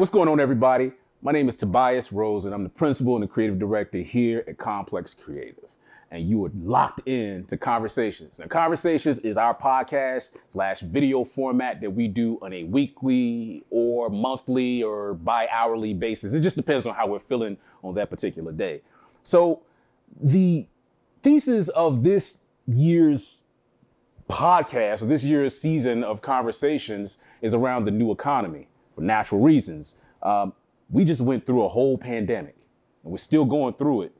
What's going on, everybody? My name is Tobias Rose, and I'm the principal and the creative director here at Kompleks Creative. And you are locked in to Conversations. Now, Conversations is our podcast slash video format that we do on a weekly or monthly or bi hourly basis. It just depends on how we're feeling on that particular day. So, the thesis of this year's podcast, or this year's season of Conversations, is around the new economy for natural reasons. Um, we just went through a whole pandemic and we're still going through it.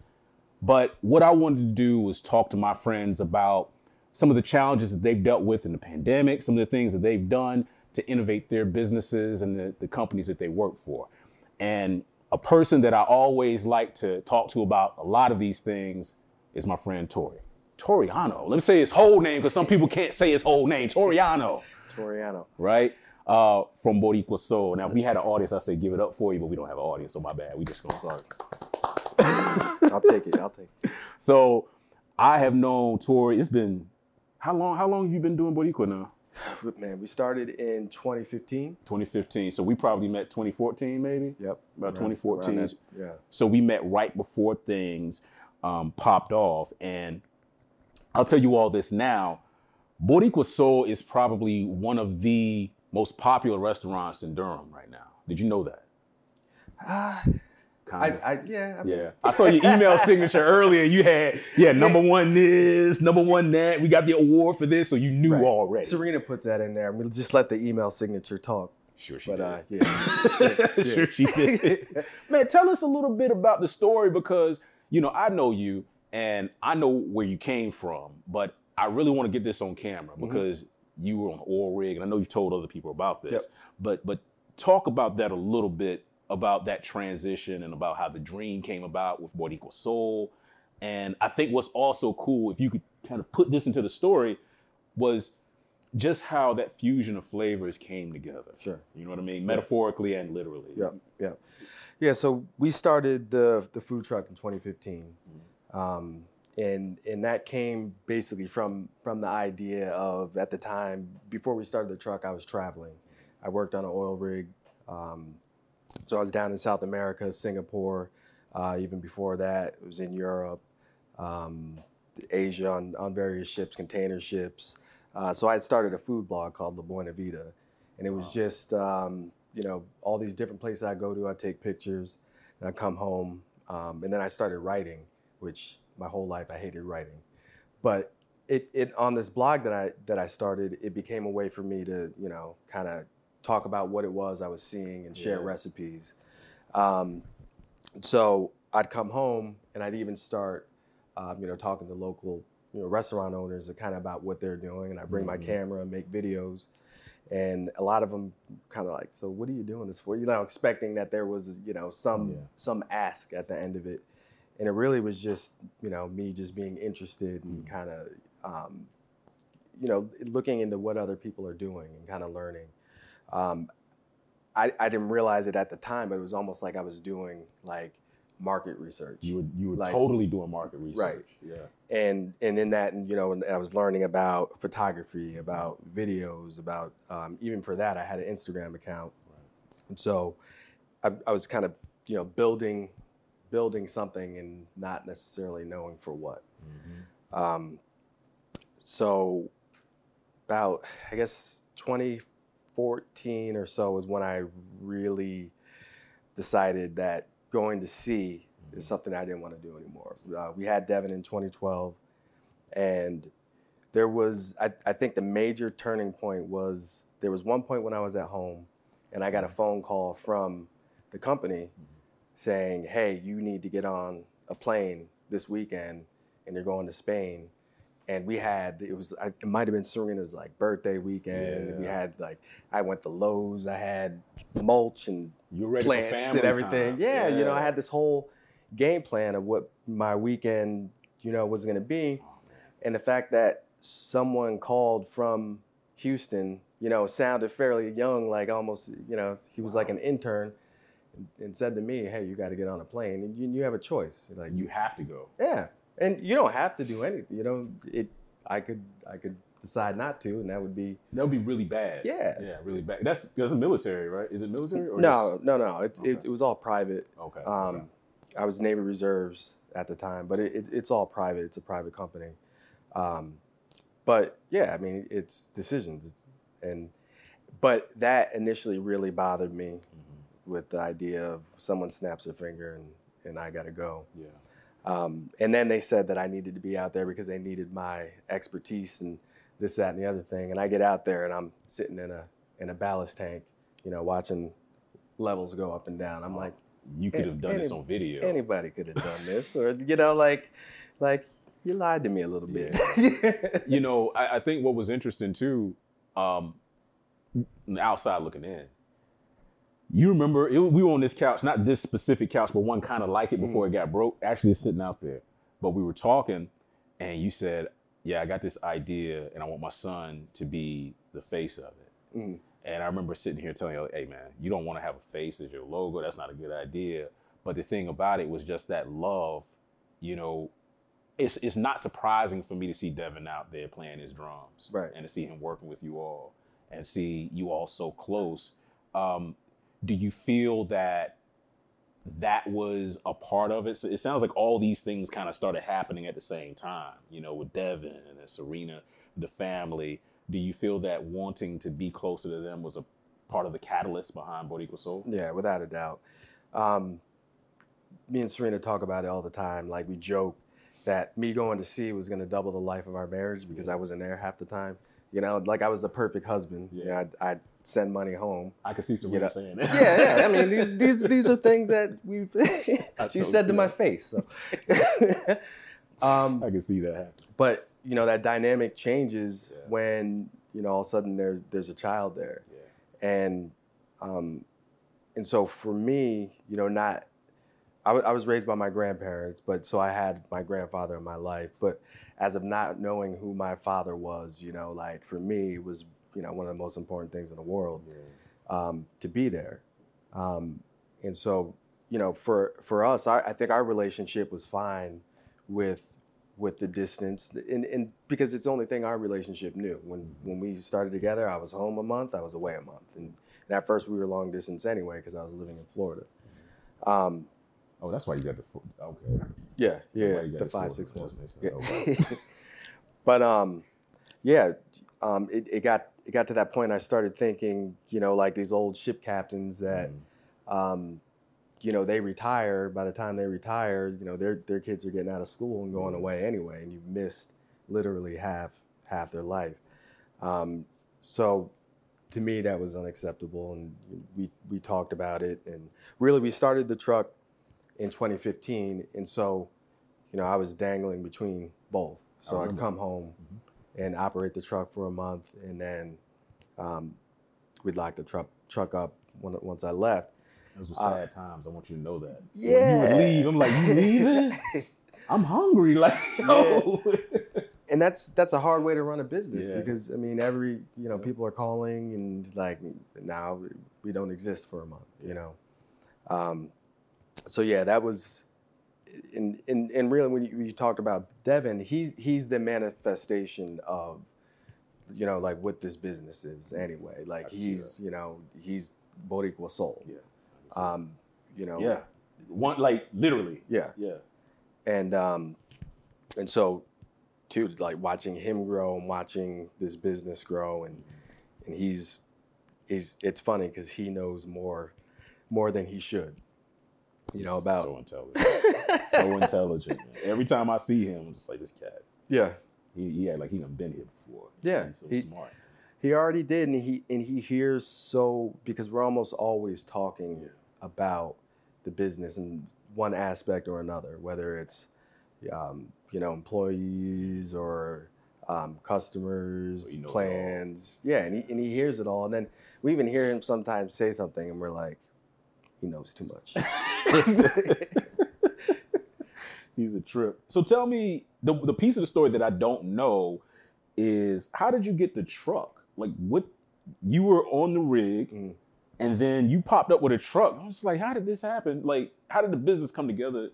But what I wanted to do was talk to my friends about some of the challenges that they've dealt with in the pandemic, some of the things that they've done to innovate their businesses and the, the companies that they work for. And a person that I always like to talk to about a lot of these things is my friend Tori. Toriano. Let me say his whole name because some people can't say his whole name. Toriano. Toriano. Right? Uh, from Boricua Soul. Now, if we had an audience, I'd say give it up for you, but we don't have an audience, so my bad. We just gonna. Sorry. I'll take it. I'll take it. So, I have known Tori. It's been how long? How long have you been doing Boricua now? Man, we started in 2015. 2015. So we probably met 2014, maybe. Yep. About Around- 2014. around that- yeah. So we met right before things um, popped off. And I'll tell you all this now. Boricua Soul is probably one of the most popular restaurants in Durham right now. Did you know that? Kind I, of. I, yeah. I mean, yeah, I saw your email signature earlier. You had yeah number one this, number one that. We got the award for this, so you knew right. already. Serena puts that in there. Mean, just let the email signature talk. Sure, she But did. uh, yeah. yeah. sure she did. Man, tell us a little bit about the story because you know I know you and I know where you came from, but I really want to get this on camera Mm-hmm. You were on oil rig, and I know you've told other people about this. Yep. But but talk about that a little bit about that transition and about how the dream came about with Boricua soul. And I think what's also cool, if you could kind of put this into the story, was just how that fusion of flavors came together. Sure. You know what I mean? Metaphorically and literally. Yeah, yeah, yeah. So we started the the food truck in 2015, um, and and that came basically from from the idea of at the time before we started the truck, I was traveling. I worked on an oil rig, um, so I was down in South America, Singapore. Uh, even before that, it was in Europe, um, Asia on, on various ships, container ships. Uh, so I had started a food blog called La Buena Vida, and it was just um, you know all these different places I go to. I take pictures, and I come home, um, and then I started writing, which my whole life I hated writing, but it, it on this blog that I that I started, it became a way for me to you know kind of talk about what it was I was seeing and share Yeah. recipes. Um, so I'd come home and I'd even start, um, you know, talking to local, you know, restaurant owners kind of about what they're doing, and I bring my camera and make videos, and a lot of them kind of like, so what are you doing this for? You know, expecting that there was, you know, some Yeah. some ask at the end of it, and it really was just, you know, me just being interested and kind of, um, you know, looking into what other people are doing and kind of learning. Um, I, I didn't realize it at the time, but it was almost like I was doing like market research. You were you were Like- totally doing market research. Right. Yeah. and and in that, and, you know, and I was learning about photography, about videos, about um, even for that, I had an Instagram account, and so I, I was kind of you know building building something and not necessarily knowing for what. Um, so about I guess 2014 or so is when I really decided that going to sea is something I didn't want to do anymore. Uh, we had Devin in 2012, and there was I, I think the major turning point was there was one point when I was at home, and I got a phone call from the company saying, "Hey, you need to get on a plane this weekend, and you're going to Spain." And we had it was I- it might have been Serena's like birthday weekend. and We had like I went to Lowe's. I had mulch and You're ready plants and everything. time. Yeah, you know, I had this whole game plan of what my weekend, you know, was going to be, and the fact that someone called from Houston, you know, sounded fairly young, like almost, you know, he was like an intern, and, said to me, "Hey, you got to get on a plane, and you, you have a choice." Like, You have to go. yeah, and you don't have to do anything. You know, it. I could, I could decide not to, and that would be That would be really bad. Yeah. Yeah, really bad. That's that's military, right? Is it military or no, no, no. It, it, Okay. it was all private. Okay. Um, okay. I was Navy Reserves at the time, but it, it, it's all private. It's a private company. Um, but yeah, I mean, it's decisions, and but that initially really bothered me. With the idea of someone snaps a finger and and I got to go. Yeah. Um, and then they said that I needed to be out there because they needed my expertise and this, that, and the other thing. And I get out there and I'm sitting in a in a ballast tank, you know, watching levels go up and down. I'm like, You could have done this on video. anybody could have done this, or you know, like, like you lied to me a little bit. you know, I, I think what was interesting too, um, outside looking in. You remember it, we were on this couch, not this specific couch, but one kind of like it before it got broke. Actually, it's sitting out there. But we were talking, and you said, "Yeah, I got this idea, and I want my son to be the face of it." Mm. And I remember sitting here telling you, "Hey, man, you don't want to have a face as your logo. That's not a good idea." But the thing about it was just that love, you know, it's it's not surprising for me to see Devin out there playing his drums, Right. And to see him working with you all, and see you all so close. Um, do you feel that that was a part of it? So it sounds like all these things kind of started happening at the same time. You know, with Devin and Serena, the family. Do you feel that wanting to be closer to them was a part of the catalyst behind Boricua Soul? Yeah, without a doubt. Um, me and Serena talk about it all the time. Like we joke that me going to sea was going to double the life of our marriage because I wasn't there half the time. You know, like I was the perfect husband. Yeah. Yeah, I'd, I'd send money home. I can see Serena know, saying that. Yeah, yeah. I mean, these these these are things that we've she said to my face. So. um, I can see that happening. but you know that dynamic changes Yeah. when you know all of a sudden there's there's a child there Yeah. and um, and so for me, you know, not I was raised by my grandparents, but so I had my grandfather in my life. But as of not knowing who my father was, you know, like for me, it was you know one of the most important things in the world um, to be there. Um, and so, you know, for for us, I, I think our relationship was fine with with the distance, and, and because it's the only thing our relationship knew. When when we started together, I was home a month, I was away a month, and, and at first we were long distance anyway because I was living in Florida. Um, Oh, that's why you got the fo- okay. yeah, yeah, the five six one. Yeah. Okay. but um, yeah, um, it, it got it got to that point. I started thinking, you know, like these old ship captains that, um, you know, they retire. By the time they retire, you know, their their kids are getting out of school and going away anyway, and you've missed literally half half their life. Um, so to me that was unacceptable and we we talked about it and really we started the truck in 2015 and so you know I was dangling between both so I'd come home and operate the truck for a month and then um, we'd lock the truck truck up when, once I left Those were sad times. I want you to know that. When Yeah. you would leave. I'm like, you leaving? I'm hungry. Like, yo. and that's that's a hard way to run a business Yeah. because I mean every you know people are calling and like now we don't exist for a month you know um, so yeah that was and and, and really when you, when you talked about Devin he's he's the manifestation of you know like what this business is anyway like he's you know he's Boricua soul yeah. um, you know yeah. One, like, literally. yeah Yeah. and um and so too like watching him grow and watching this business grow and and he's he's it's funny because he knows more more than he should you know about So intelligent. so intelligent. Man. Every time I see him, I'm just like, this cat. yeah He, he act like he done been here before. Yeah, He's so he- smart. he already did and he and he hears so because we're almost always talking about the business in one aspect or another whether it's um, you know employees or um, customers He knows it plans yeah and he, and he hears it all and then we even hear him sometimes say something and we're like he knows too much He's a trip. So tell me the the piece of the story that I don't know is how did you get the truck? Like what you were on the rig Mm. and then you popped up with a truck. I was like, how did this happen? Like, how did the business come together?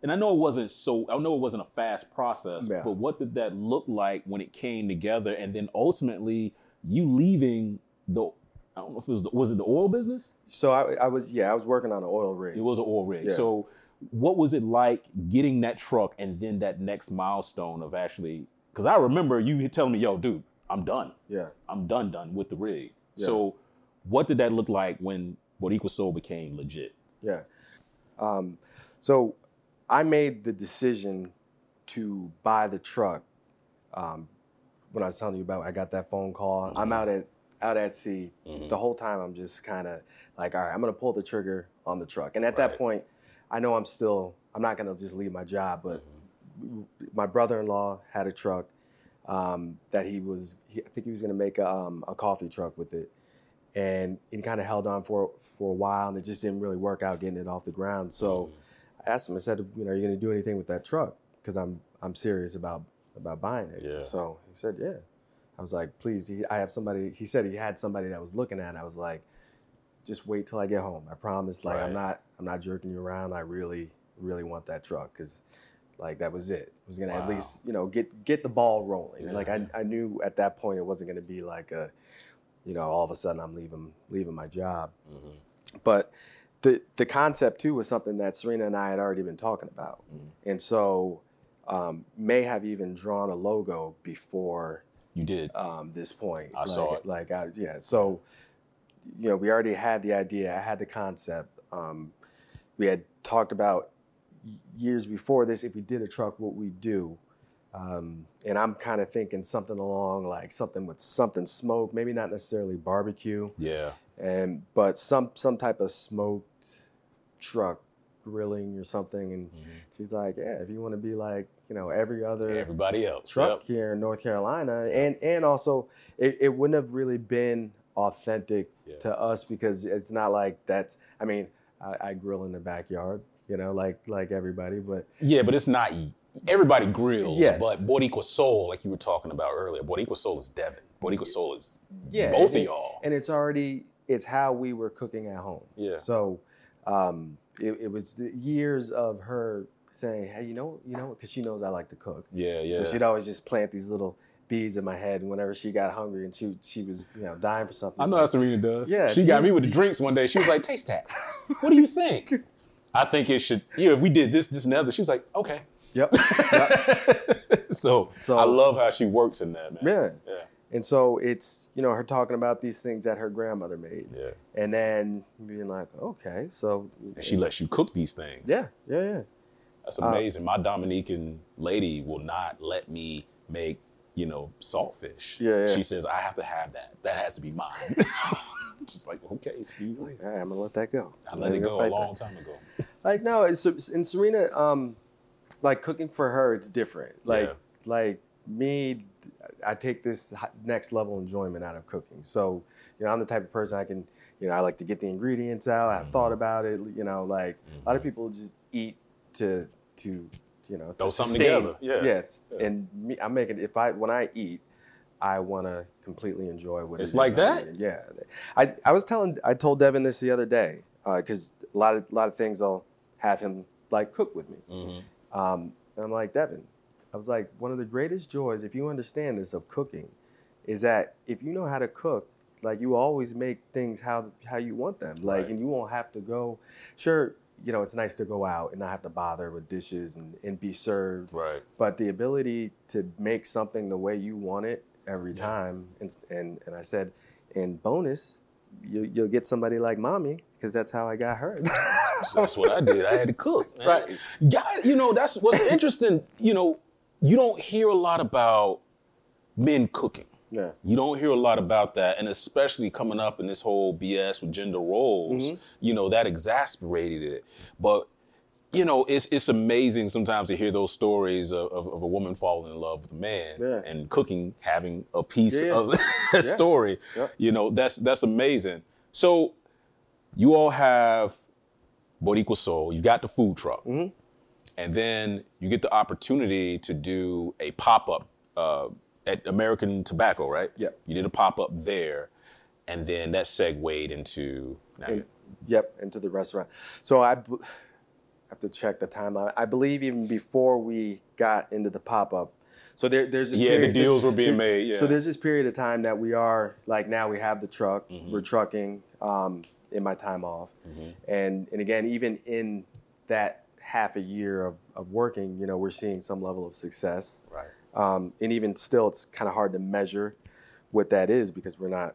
and I know it wasn't so. I know it wasn't a fast process, Yeah. but what did that look like when it came together, and then ultimately you leaving the? I don't know if it was the, was it the oil business. So I, I was yeah I was working on an oil rig. It was an oil rig. Yeah. So, what was it like getting that truck and then that next milestone of actually? Because I remember you telling me, "Yo, dude, I'm done. yeah. I'm done, done with the rig." Yeah. So, what did that look like when Boricua Soul became legit? Yeah. Um, so I made the decision to buy the truck. Um, when I was telling you about, I got that phone call. I'm out at out at sea. The whole time, I'm just kind of like, all right, I'm gonna pull the trigger on the truck. And at Right. that point, I know I'm still. I'm not gonna just leave my job, but my brother-in-law had a truck um, that he was. He, I think he was gonna make a, um, a coffee truck with it and he kind of held on for for a while, and it just didn't really work out getting it off the ground. So I asked him. I said, "You know, are you going to do anything with that truck? Because I'm I'm serious about about buying it." Yeah. So he said, "Yeah." I was like, "Please, he, I have somebody." He said he had somebody that was looking at. it. I was like, "Just wait till I get home. I promise. Like, I'm not I'm not jerking you around. I really really want that truck because." Like that was it. I was gonna at least, you know, get get the ball rolling. Yeah. Like I, I knew at that point it wasn't gonna be like a, you know, all of a sudden I'm leaving leaving my job. But the the concept too was something that Serena and I had already been talking about, and so um, may have even drawn a logo before You did. um, this point. I like, saw it. Like I, yeah, so you know we already had the idea. I had the concept. Um, we had talked about years before this. If we did a truck, what we do. Um, and I'm kind of thinking something along like something with something smoke, maybe not necessarily barbecue, yeah. and but some some type of smoked truck grilling or something. And she's like, yeah, if you want to be like you know every other Everybody else. truck Yep. here in North Carolina, and and also it, it wouldn't have really been authentic Yeah. to us because it's not like that's. I mean, I, I grill in the backyard, you know, like like everybody, but Yeah, but it's not. Everybody grills. Yes. But Boricua Soul, like you were talking about earlier, Boricua Soul is Devin. Boricua Soul is yeah, both of y'all. and it's already it's how we were cooking at home. Yeah. So um, it, it was the years of her saying, hey, you know, you know, because she knows I like to cook. Yeah, yeah. So she'd always just plant these little beads in my head whenever she got hungry and she she was you know dying for something. I know how Serena does. Yeah, She do got you- me with the drinks one day. She was like, taste that. What do you think? I think it should, you know, if we did this, this, and the other, she was like, okay. Yep. Yep. So, So- I love how she works in that, man. Yeah. Yeah. And so it's, you know, her talking about these things that her grandmother made. Yeah. And then being like, okay, so. And she lets you cook these things. Yeah, yeah, yeah. That's amazing. My Dominican lady will not let me make, you know, saltfish. Yeah, yeah. She says, I have to have that. That has to be mine. just like, okay, excuse me. All right, I'm going to let that go. I let it go a long that. time ago. Like, no, it's, in Serena, um, like cooking for her, it's different. Like, Yeah. like me, I take this next level enjoyment out of cooking. So, you know, I'm the type of person I can, you know, I like to get the ingredients out. I've Mm-hmm. thought about it. You know, like a lot of people just eat to to you know to Throw something sustain. together. Yeah. Yes, Yeah. and me, I'm making if I when I eat, I want to completely enjoy what it It's is like that? eating. Yeah, I I was telling I told Devin this the other day because a lot of a lot of things I'll have him like cook with me. Mm-hmm. Um, and I'm like, Devin, I was like, one of the greatest joys, if you understand this of cooking, is that if you know how to cook, like you always make things how how you want them. Like, Right. and you won't have to go. Sure, you know, it's nice to go out and not have to bother with dishes and, and be served. Right. But the ability to make something the way you want it every Yeah. time, and and and I said, and bonus, you, you'll get somebody like mommy because that's how I got her. That's what I did. I had to cook. man. Right. Guys, you know, that's what's interesting. You know, you don't hear a lot about men cooking. yeah. You don't hear a lot about that, and especially coming up in this whole BS with gender roles, Mm-hmm. you know, that exasperated it. But you know, it's it's amazing sometimes to hear those stories of, of, of a woman falling in love with a man Yeah. and cooking having a piece Yeah, of the story. You know, that's that's amazing. So you all have Boricua Soul, you got the food truck, Mm-hmm. And then you get the opportunity to do a pop up uh, at American Tobacco, right? Yep. You did a pop up there, and then that segued into. And- yep, into the restaurant. So I, b- have to check the timeline. I believe even before we got into the pop up. So there, there's this Yeah, period, the deals this- were being made. Yeah. So there's this period of time that we are like now we have the truck, Mm-hmm. we're trucking um, in my time off, Mm-hmm. and and again even in that half a year of, of working, you know, we're seeing some level of success, right. um, and even still, it's kind of hard to measure what that is because we're not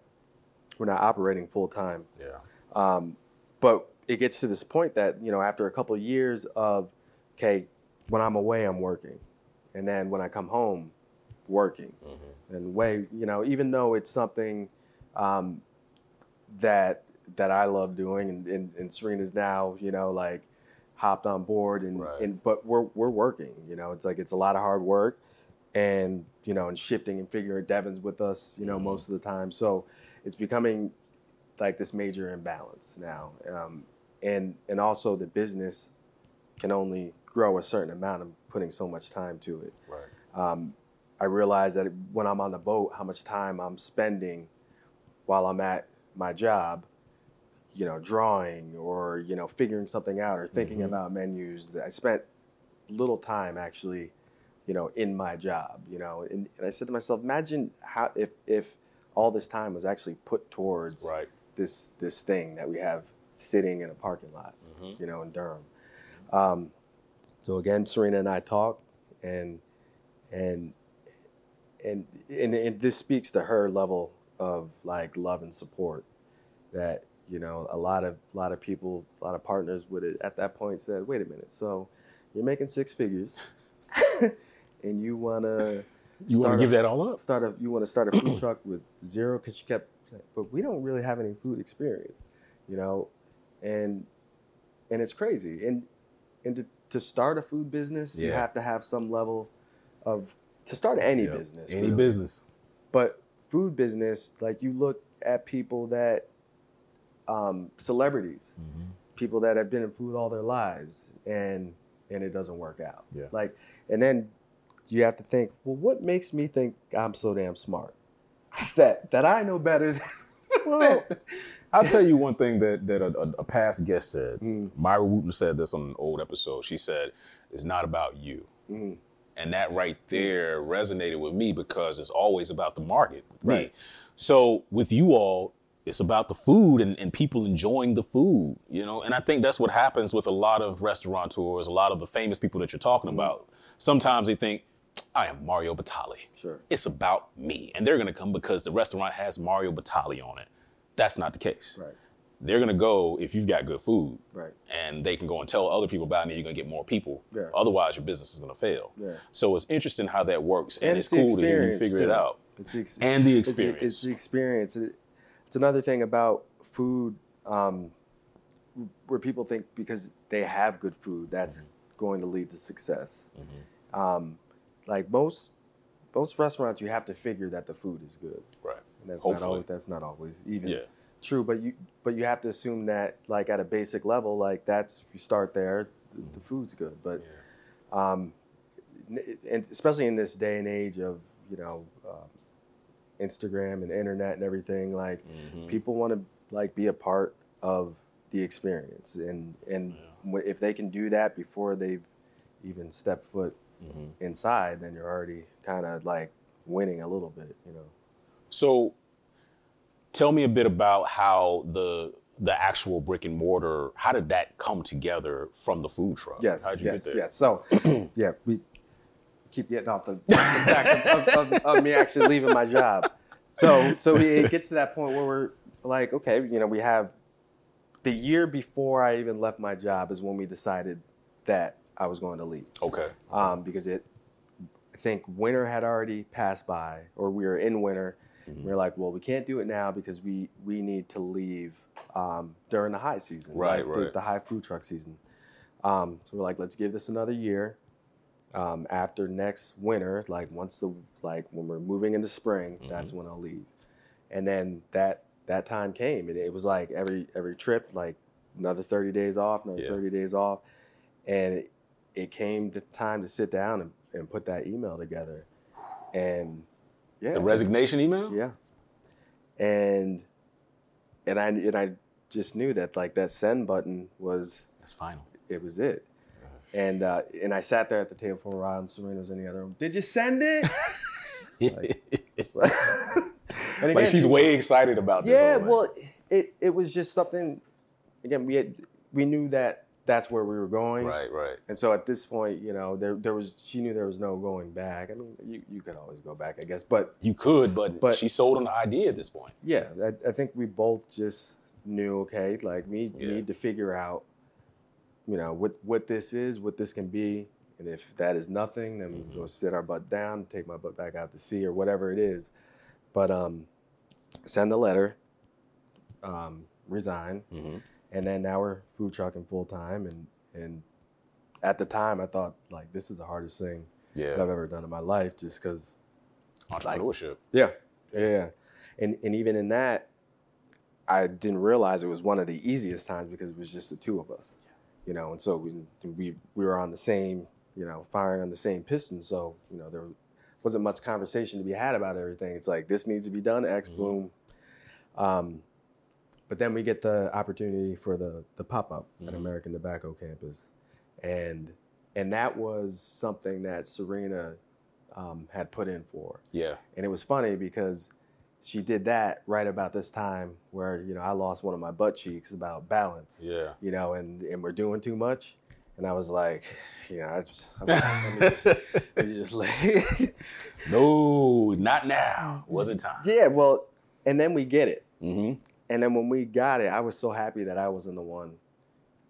we're not operating full time. Yeah. Um, But it gets to this point that you know after a couple of years of okay, when I'm away, I'm working, and then when I come home, working, and way you know even though it's something um, that that I love doing, and, and, and Serena's now you know like hopped on board, and, Right. and but we're we're working. You know, it's like it's a lot of hard work, and you know, and shifting and figuring. Devin's with us, you know, most of the time, so it's becoming like this major imbalance now, um, and and also the business can only grow a certain amount of putting so much time to it. Right. I realize that when I'm on the boat, how much time I'm spending while I'm at my job, you know, drawing or, you know, figuring something out or thinking about menus. I spent little time actually, you know, in my job, you know, and, and I said to myself, imagine how, if, if all this time was actually put towards Right. this, this thing that we have sitting in a parking lot, you know, in Durham. Um, so again, Serena and I talk and, and and, and and this speaks to her level of like love and support that you know a lot of a lot of people a lot of partners would have at that point said wait a minute so you're making six figures and you want to You want to give that all up? start a you want to start a food truck with zero because you kept but we don't really have any food experience you know and and it's crazy and and to, to start a food business you have to have some level of to start any Yeah. business Any really. business. but food business like you look at people that um, celebrities Mm-hmm. people that have been in food all their lives and and it doesn't work out Yeah. like and then you have to think well what makes me think i'm so damn smart that that i know better Well, I'll tell you one thing that that a, a, past guest said. Mm. Myra Wooten said this on an old episode. She said, "It's not about you," Mm. and that right there resonated with me because it's always about the market. with me. Right. So with you all, it's about the food and, and people enjoying the food. You know, and I think that's what happens with a lot of restaurateurs, a lot of the famous people that you're talking Mm. about. Sometimes they think, "I am Mario Batali." sure it's about me. And they're gonna come because the restaurant has Mario Batali on it. That's not the case. right They're gonna go if you've got good food. Right. And they can go and tell other people about it and you're gonna get more people. Yeah. Otherwise your business is gonna fail. Yeah. So it's interesting how that works. And, And it's, it's cool to hear you figure it out. It's the ex- And the it's experience. It's, the experience. It- it's another thing about food um, where people think because they have good food, that's Mm-hmm. going to lead to success. Um, like most most restaurants, you have to figure that the food is good, Right. and that's not Hopefully. always that's not always even Yeah. true. But you but you have to assume that like at a basic level, like that's you start there, the, the food's good. But um, and especially in this day and age of you know Instagram and internet and everything, like Mm-hmm. people want to like be a part of the experience, and and wh- if they can do that before they've even stepped foot Mm-hmm. inside, then you're already kind of like winning a little bit, you know. So tell me a bit about how the the actual brick and mortar, how did that come together from the food truck? Yes, How'd you yes, get there? yes. So, yeah, we keep getting off the, the back of, of, of, me actually leaving my job. So, so it gets to that point where we're like, okay, you know, we have the year before I even left my job is when we decided that I was going to leave Okay. um, because it. I think winter had already passed by, or we were in winter. Mm-hmm. We are like, well, we can't do it now because we we need to leave um, during the high season, Right, like the- right. the high food truck season. Um, so we're like, let's give this another year. Um, after next winter, like once the like when we're moving into spring, Mm-hmm. that's when I'll leave. And then that that time came, and it was like every every trip, like another thirty days off, another Yeah. thirty days off, and it, it came the time to sit down and, and put that email together, and yeah, The resignation email? yeah, and and I and I just knew that like that send button was That's final. it was it. And uh, and I sat there at the table for a while, and Serena was in the other room. Did you send it? and like she's she- way excited about this. yeah, well, it it was just something. Again, we had we knew that that's where we were going, right, right. and so at this point, you know, there there was she knew there was no going back. I mean, you you could always go back, I guess, but You could, but, But- she sold on the idea at this point. yeah, I, I think we both just knew, okay, like we Yeah. need to figure out, you know, what what this is, what this can be, and if that is nothing, then Mm-hmm. we'll sit our butt down, take my butt back out to sea or whatever it is. But um, send the letter, um, resign, Mm-hmm. and then now we're food trucking full time, and and at the time I thought like this is the hardest thing Yeah, that I've ever done in my life, just because entrepreneurship. yeah, yeah, yeah. And and even in that, I didn't realize it was one of the easiest times because it was just the two of us, you know. And so we we we were on the same, you know, firing on the same piston. So you know there wasn't much conversation to be had about everything. It's like this needs to be done. X Mhm. boom. Um, but then we get the opportunity for the the pop up at Mhm. American Tobacco Campus, and and that was something that Serena um, had put in for. Yeah, And it was funny because she did that right about this time where, you know, I lost one of my butt cheeks about balance, yeah. you know, and, and we're doing too much. And I was like, you know, I just, I'm, let me just, let just lay. no, not now. Wasn't time. yeah, well, and then we get it. Mm-hmm. And then when we got it, I was so happy that I wasn't the one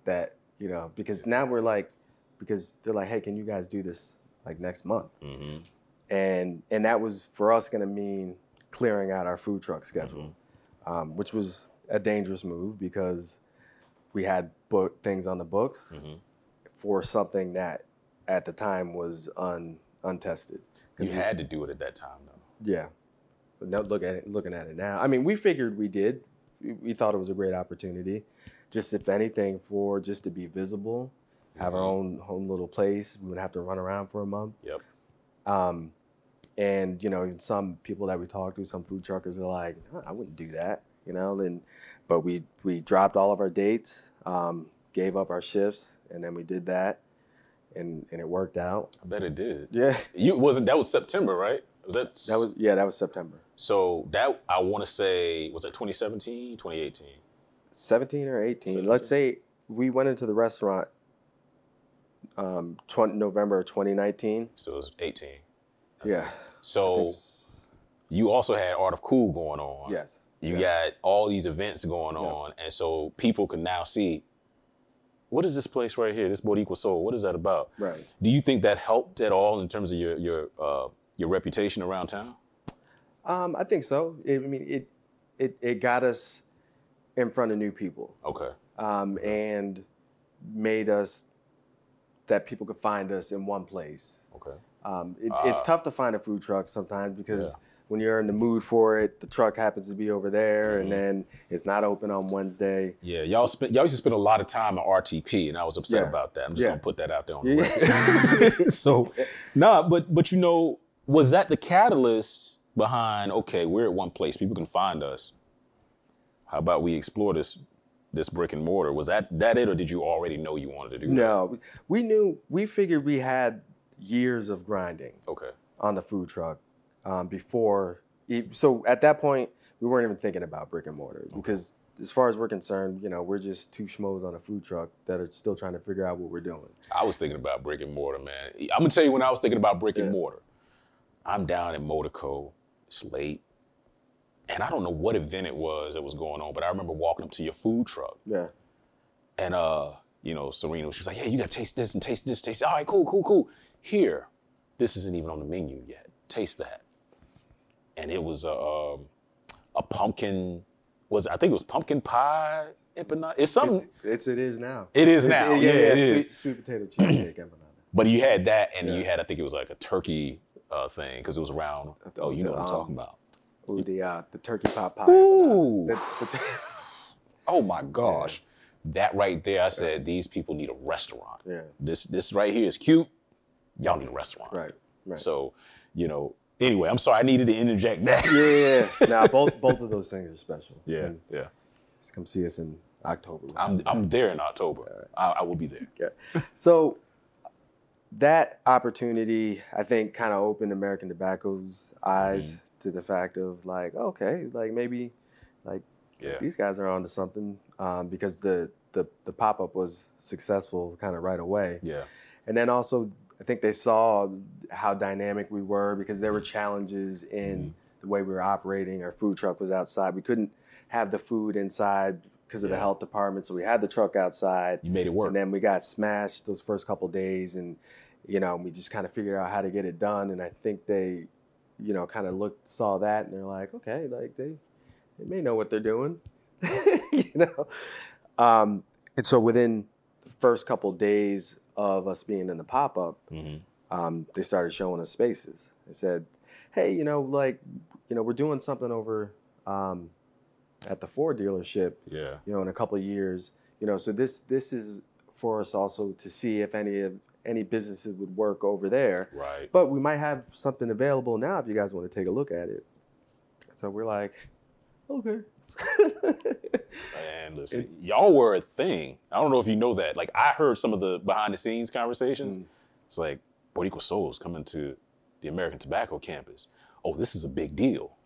that, you know, because now we're like, because they're like, hey, can you guys do this like next month? Mm-hmm. and and that was for us going to mean clearing out our food truck schedule, Mm-hmm. um, which was a dangerous move because we had book things on the books Mhm. for something that at the time was un, untested. You we- had to do it at that time, though. yeah. But now look at it, looking at it now. I mean, we figured we did. We, we thought it was a great opportunity, just if anything, for just to be visible, have our Mhm. own home little place. We would have to run around for a month. Yep. Um, and you know, some people that we talked to, some food truckers are like, I wouldn't do that, you know. Then, but we we dropped all of our dates, um, gave up our shifts, and then we did that, and and it worked out. I bet it did. Yeah, You wasn't that was September, right? Was that that was yeah, that was September, so that I want to say was that 2017, 2018? seventeen or eighteen. 17. Let's say we went into the restaurant, um, 20, November twenty nineteen. So it was 18. Yeah. So you also had Art of Cool going on. yes. You got all these events going on, and so people can now see what is this place right here, this Boricua Soul. What is that about? right. Do you think that helped at all in terms of your your uh, your reputation around town? Um, I think so. It, I mean, it, it it got us in front of new people, Okay. um, and made us that people could find us in one place. Okay. Um, it, it's Ah. tough to find a food truck sometimes because Yeah. when you're in the mood for it, the truck happens to be over there, Mhm. and then it's not open on Wednesday. Yeah, y'all spent y'all used to spend a lot of time at RTP, and I was upset Yeah. about that. I'm just Yeah. gonna put that out there on the record. so, nah, but but you know, was that the catalyst behind? Okay, we're at one place, people can find us. How about we explore this this brick and mortar? Was that that it, or did you already know you wanted to do that? No, we knew. We figured we had years of grinding. Okay. on the food truck um, before. So at that point, we weren't even thinking about brick and mortar because, as far as we're concerned, you know, we're just two schmoes on a food truck that are still trying to figure out what we're doing. I was thinking about brick and mortar, man. I'm gonna tell you when I was thinking about brick and Yeah. mortar. I'm down at Motorco. It's late. And I don't know what event it was that was going on, but I remember walking up to your food truck Yeah, and uh, you know, Serena, she was like, Yeah, you gotta taste this and taste this, taste. This. All right, cool, cool, cool. Here, this isn't even on the menu yet. Taste that. And it was a um, a pumpkin was I think it was pumpkin pie empanada. It's something it's, it's it is now. It is It's- now. Yeah, it is. sweet, sweet potato cheesecake empanada. But you had that, and you had I think it was like a turkey uh, thing because it was around. Oh, you know what I'm Um, talking about. Ooh, the uh, the turkey pot pie. Ooh. The- the- Oh my gosh, that right there! I said these people need a restaurant. yeah, This this right here is cute. Y'all need a restaurant. right, right. So, you know. Anyway, I'm sorry. I needed to interject that. yeah, yeah. Now both both of those things are special. yeah, And yeah. just come see us in October. I'm I'm there in October. I, I will be there. Yeah. So that opportunity, I think, kind of opened American Tobacco's eyes Mm-hmm. to the fact of like, okay, like maybe, like Yeah. these guys are onto something um, because the the the pop up was successful kind of right away, Yeah. and then also I think they saw how dynamic we were because there were Mm-hmm. challenges in the way we were operating. Our food truck was outside. We couldn't have the food inside because of the health department, so we had the truck outside. You made it work. And then we got smashed those first couple days, and you know, we just kind of figured out how to get it done. And I think they, you know, kind of looked, saw that, and they're like, okay, like they, they may know what they're doing, you know. Um, and so within the first couple days of us being in the pop up, Mhm. um, they started showing us spaces. They said, hey, you know, like, you know, we're doing something over um, at the Ford dealership Yeah. you know, in a couple of years. You know, so this this is for us also to see if any of any businesses would work over there. Right. But we might have something available now if you guys want to take a look at it. So we're like, okay. And listen, y'all were a thing. I don't know if you know that. Like I heard some of the behind the scenes conversations. Mm. It's like Boricua Souls coming to the American Tobacco campus. Oh, this is a big deal.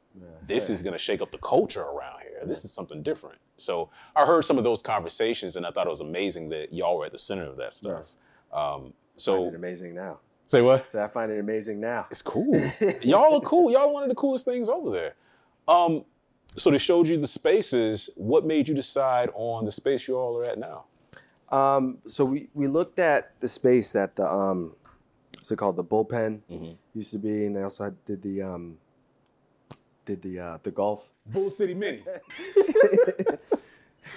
This is gonna shake up the culture around here. This is something different. So I heard some of those conversations, and I thought it was amazing that y'all were at the center of that stuff. Um, I find so it amazing now. say what? So I find it amazing now. It's cool. y'all are cool. Y'all one of the coolest things over there. Um, so they showed you the spaces. What made you decide on the space you all are at now? Um, so we, we looked at the space that the um, what's it called? The bullpen used to be, and they also had, did the um, did the uh, the golf Bull City Mini.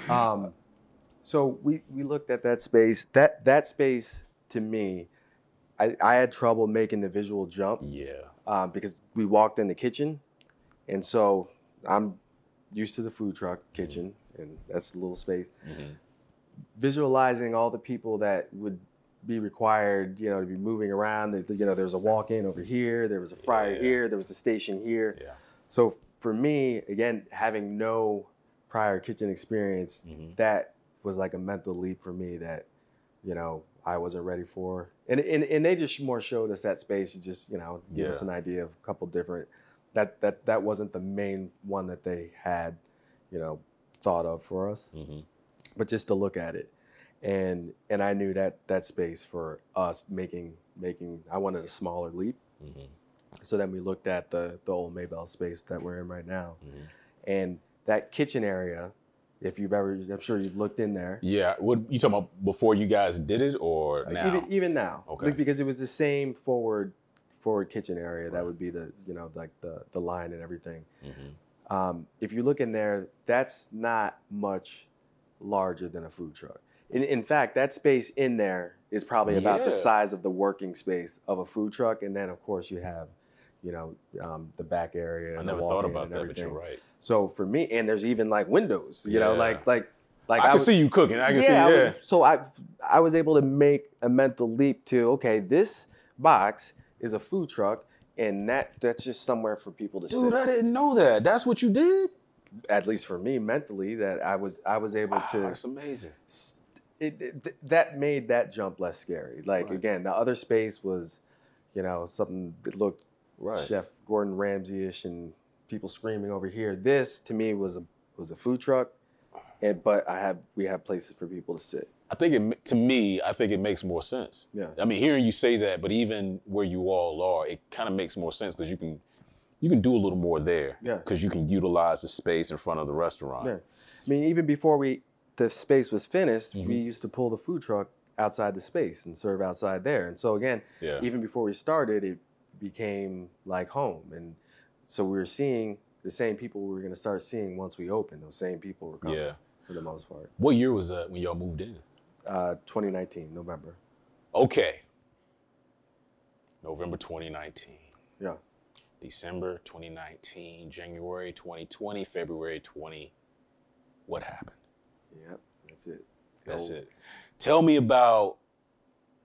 Um, so we, we looked at that space. That that space to me, I, I had trouble making the visual jump Yeah. um, because we walked in the kitchen, and so I'm used to the food truck kitchen, and that's a little space. Visualizing all the people that would be required, you know, to be moving around. You know, there's a walk-in over here. There was a fryer Yeah. here. There was a station here. Yeah. So for me, again, having no prior kitchen experience, Mm-hmm. that was like a mental leap for me that, you know, I wasn't ready for. And and, and they just more showed us that space to just, you know, give us an idea of a couple different that that that wasn't the main one that they had, you know, thought of for us. Mhm. But just to look at it. And and I knew that that space for us making making I wanted a smaller leap. Mhm. So then we looked at the the old Maybell space that we're in right now, Mm-hmm. and that kitchen area. If you've ever, I'm sure you've looked in there. Yeah. What you talking about before you guys did it or now? Even even now, Okay. Because it was the same forward forward kitchen area. That would be the you know like the the line and everything. Mm-hmm. Um, if you look in there, that's not much larger than a food truck. In, in fact, that space in there is probably about the size of the working space of a food truck, and then of course you have, you know, um, the back area. I never thought about that, but you're right. So for me, and there's even like windows, you know, like like like I, can was- see you cooking. I can yeah, see. I was- so I I was able to make a mental leap to okay, this box is a food truck, and that that's just somewhere for people to Dude, sit. Dude, I didn't know that. That's what you did. At least for me, mentally, that I was I was able Wow, to. that's amazing. s- It, it- th- that made that jump less scary. Like Right. again, the other space was, you know, something that looked Right. Chef Gordon Ramsay-ish and people screaming over here. This to me was a was a food truck, and but I have we have places for people to sit. I think it to me, I think it makes more sense. Yeah. I mean, hearing you say that, but even where you all are, it kind of makes more sense because you can you can do a little more there. Yeah. Because you can utilize the space in front of the restaurant. Yeah. I mean, even before we the space was finished, Mm-hmm. we used to pull the food truck outside the space and serve outside there. And so again, Yeah. even before we started, it became like home. And so we were seeing the same people we were going to start seeing once we opened. Those same people were coming Yeah. for the most part. What year was that when y'all moved in? Uh, 2019, November. Okay. November 2019. Yeah. December 2019, January 2020, February 20. What happened? Yep. That's it. That's it. Tell me about.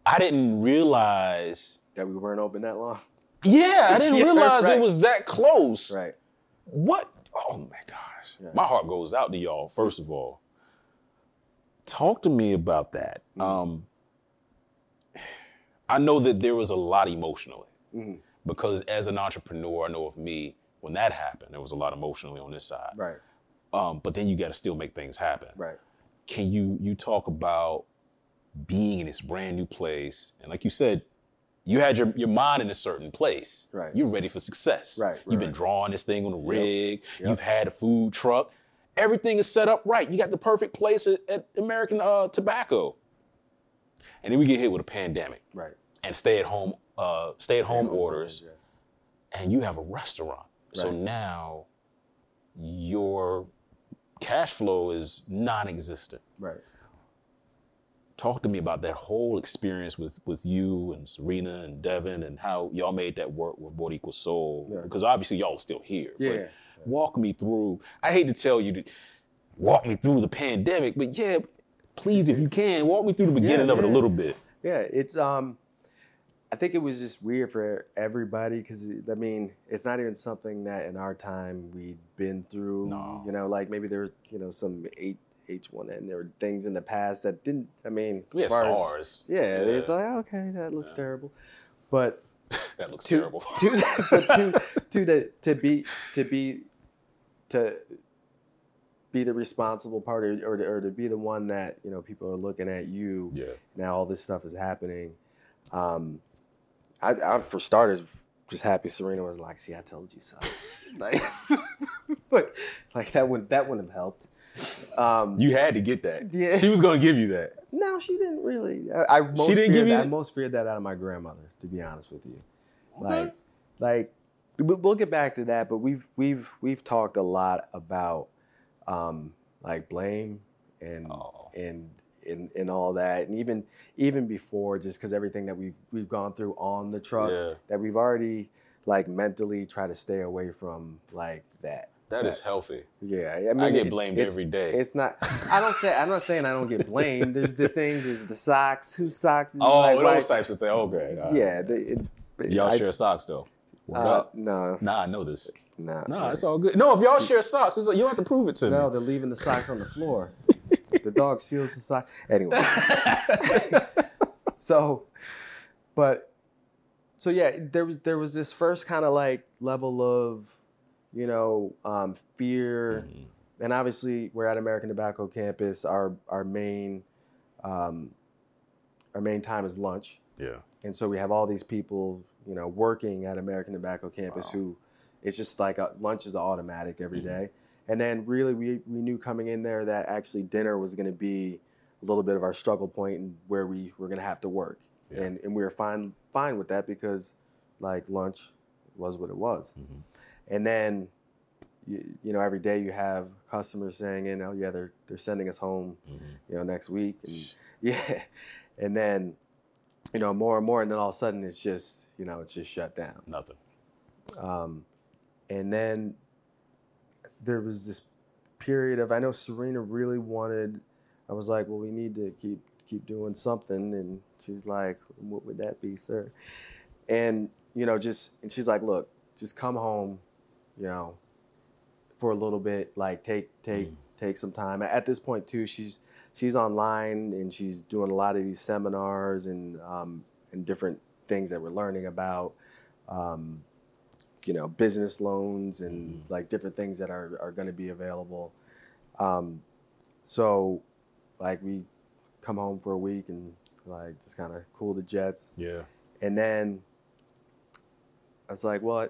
I didn't realize. That we weren't open that long. Yeah, I didn't Yeah, realize right. it was that close. Right. What? Oh my gosh. Yeah. My heart goes out to y'all, first of all. Talk to me about that. Mm-hmm. Um, I know that there was a lot emotionally Mhm. because as an entrepreneur, I know of me when that happened, there was a lot emotionally on this side. Right. Um, but then you got to still make things happen. Right. Can you you talk about being in this brand new place and like you said, you had your, your mind in a certain place. Right. You're ready for success. Right, You've been drawing this thing on a rig. Yep. You've had a food truck. Everything is set up right. You got the perfect place at, at American uh, Tobacco. And then we get hit with a pandemic Right. and stay at home uh, stay at home orders Yeah. and you have a restaurant. So now your cash flow is non-existent. Right. Talk to me about that whole experience with with you and Serena and Devin and how y'all made that work with Boricua Soul. Yeah. Because obviously y'all are still here. Yeah. Walk me through. I hate to tell you to walk me through the pandemic, but yeah, please, if you can, walk me through the beginning of it a little bit. Yeah, it's um I think it was just weird for everybody because I mean it's not even something that in our time we'd been through. No. You know, like maybe there were you know some H H one N. There were things in the past that didn't. I mean, We had as far as- SARS. yeah, it's like okay, that looks terrible, but that looks to terrible. to but to to the to be to be to be the responsible part or, or, to, or to be the one that you know people are looking at you yeah. now all this stuff is happening. Um, I, I for starters, just happy Serena was like, "See, I told you so." like, but like that wouldn't that wouldn't have helped. Um, You had to get that. Yeah. She was gonna give you that. No, she didn't really. I, I most didn't feared give you that, I most feared that out of my grandmother, to be honest with you. Like, like we- we'll get back to that, but we've we've we've talked a lot about um, like blame and Oh. and and and all that, and even even before, just because everything that we've we've gone through on the truck, Yeah. that we've already like mentally try to stay away from like that. That is healthy. Yeah, I mean, I get blamed it's- every day. It's not. I don't say. I'm not saying I don't get blamed. There's the things. There's the socks. Whose socks? Oh, like, those like- types of things. Okay. all right. Yeah. They, it, Y'all I- share socks though. Uh, no, Nah, I know this. nah. Nah, it's all good. No, if y'all share socks, like, you don't have to prove it to No, me. they're leaving the socks on the floor. the dog steals the socks. Anyway. so, but, so yeah, there was there was this first kind of like level of, you know, um, fear, Mhm. and obviously we're at American Tobacco campus. Our our main, um, our main time is lunch. Yeah. And so we have all these people, you know, working at American Tobacco campus Wow. who it's just like a, lunch is automatic every Mhm. day. And then really we, we knew coming in there that actually dinner was going to be a little bit of our struggle point and where we were going to have to work. Yeah. And, and we were fine, fine with that because like lunch was what it was. Mhm. And then, you, you know, every day you have customers saying, you know, yeah, they're, they're sending us home Mhm. you know, next week. And yeah. And then, you know, more and more, and then all of a sudden it's just, you know, it's just shut down. Nothing. Um, and then there was this period of I know Serena really wanted. I was like, well, we need to keep keep doing something, and she's like, what would that be, sir? And you know, just and she's like, look, just come home, you know, for a little bit, like take take Mm. take some time. At this point, too, she's she's online and she's doing a lot of these seminars and um, and different things that we're learning about. Um, you know, business loans and Mhm. like different things that are, are going to be available. Um, so, like, we come home for a week and like just kind of cool the jets. Yeah. And then I was like, well,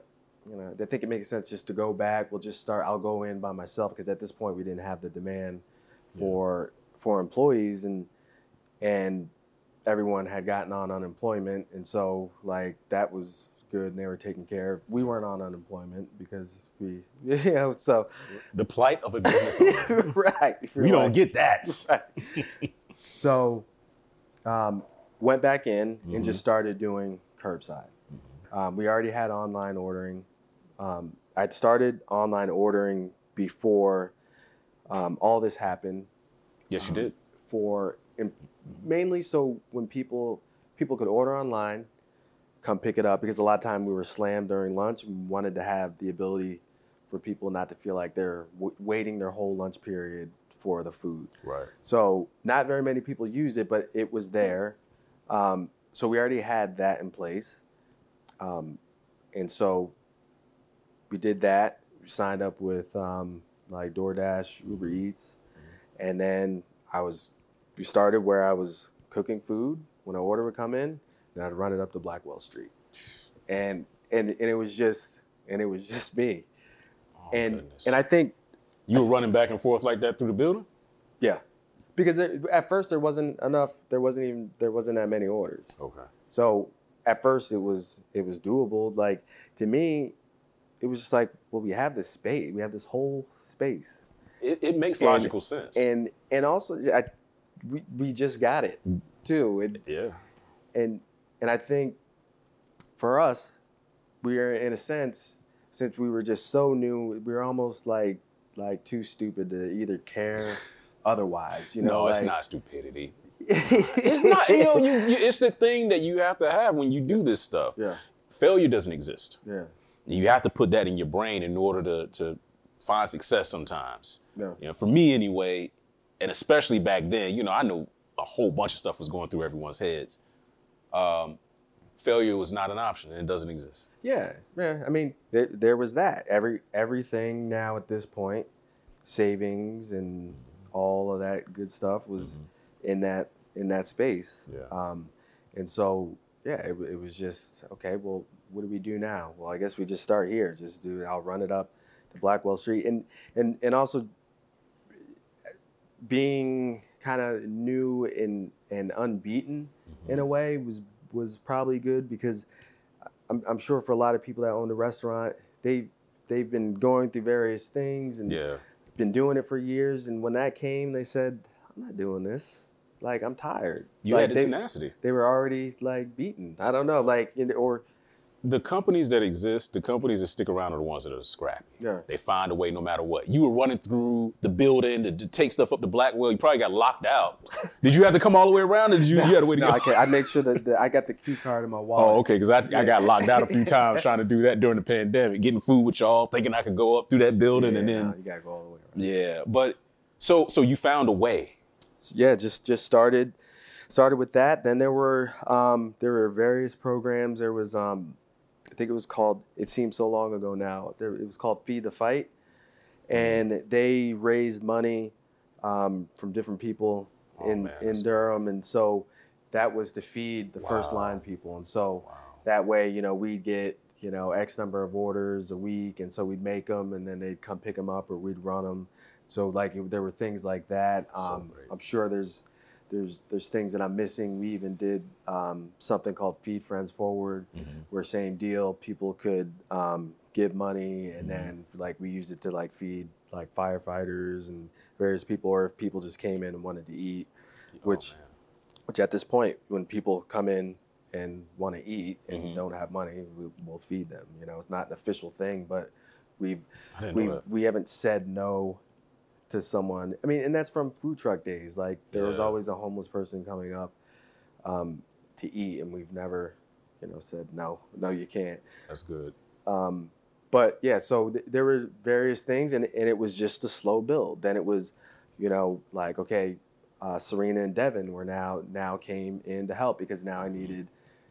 you know, I think it makes sense just to go back. We'll just start. I'll go in by myself because at this point we didn't have the demand for for employees and and everyone had gotten on unemployment and so like that was good and they were taken care of. We weren't on unemployment because we you know so The plight of a business owner. right. we don't get that. Right. so um, went back in and Mhm. just started doing curbside. Um, we already had online ordering. Um, I'd started online ordering before um, all this happened Yes, you did. for mainly so when people people could order online, come pick it up because a lot of time we were slammed during lunch and wanted to have the ability for people not to feel like they're w- waiting their whole lunch period for the food. Right. So not very many people used it, but it was there. Um, so we already had that in place, um, and so we did that. We signed up with um, like DoorDash, Uber Eats, and then I was we started where I was cooking food when an order would come in, and I'd run it up to Blackwell Street, and and and it was just and it was just me, Oh, and goodness. and I think you were running back and forth like that through the building. yeah, because there, at first there wasn't enough, there wasn't even there wasn't that many orders. Okay. So at first it was it was doable. Like to me, it was just like, well, we have this space, we have this whole space, It, it makes And- logical sense. and and also I, we we just got it too, and yeah. and and I think for us, we are in a sense since we were just so new, we were almost like like too stupid to either care otherwise. You know, no, it's like- not stupidity. It's not. You know, you, you, it's the thing that you have to have when you do this stuff. yeah, Failure doesn't exist. yeah, You have to put that in your brain in order to to find success. Sometimes. yeah. You know, for me anyway, and especially back then, you know, I know a whole bunch of stuff was going through everyone's heads. Um, failure was not an option, and it doesn't exist. Yeah, yeah. I mean, there, there was that. Every everything now at this point, savings and all of that good stuff was in that in that space. Yeah. Um, and so yeah, it, it was just okay. Well, what do we do now? Well, I guess we just start here. Just do. I'll run it up to Blackwell Street, and and and also being kind of new and and unbeaten mm-hmm. in a way was was probably good because I'm, I'm sure for a lot of people that own the restaurant, they they've been going through various things and Yeah. been doing it for years. And when that came, they said, "I'm not doing this. Like I'm tired." You like, had the they, tenacity. they were already like beaten. I don't know, like or The companies that exist, the companies that stick around are the ones that are scrappy. Yeah. They find a way no matter what. You were running through the building to, to take stuff up to Blackwell. You probably got locked out. did you have to come all the way around, or did you, you had a way to no, go? I, I make sure that the, I got the key card in my wallet. Oh, okay. Because I, I got locked out a few times trying to do that during the pandemic, getting food with y'all, thinking I could go up through that building, Yeah, and then no, you gotta go all the way around. yeah. But so so you found a way. yeah, just just started started with that. Then there were um, there were various programs. There was um, think it was called. It seems so long ago now. It was called Feed the Fight, and they raised money um, from different people Oh, in man, in Durham, and so that was to feed the first line people. And so Wow. that way, you know, we'd get you know X number of orders a week, and so we'd make them, and then they'd come pick them up, or we'd run them. So like it, there were things like that. Um, great. I'm sure there's there's there's things that I'm missing. We even did um, something called Feed Friends Forward, Mm-hmm. where same deal. People could um, give money, and Mm-hmm. then like we used it to like feed like firefighters and various people, or if people just came in and wanted to eat, which Oh, man. which at this point, when people come in and want to eat and Mhm. don't have money, we, we'll feed them. You know, it's not an official thing, but we've we we haven't said no to someone. I mean, and that's from food truck days. Like there was always a homeless person coming up um, to eat, and we've never, you know, said no, no, you can't. That's good. Um, but yeah, so th- there were various things, and, and it was just a slow build. Then it was, you know, like okay, uh, Serena and Devin were now now came in to help because now I needed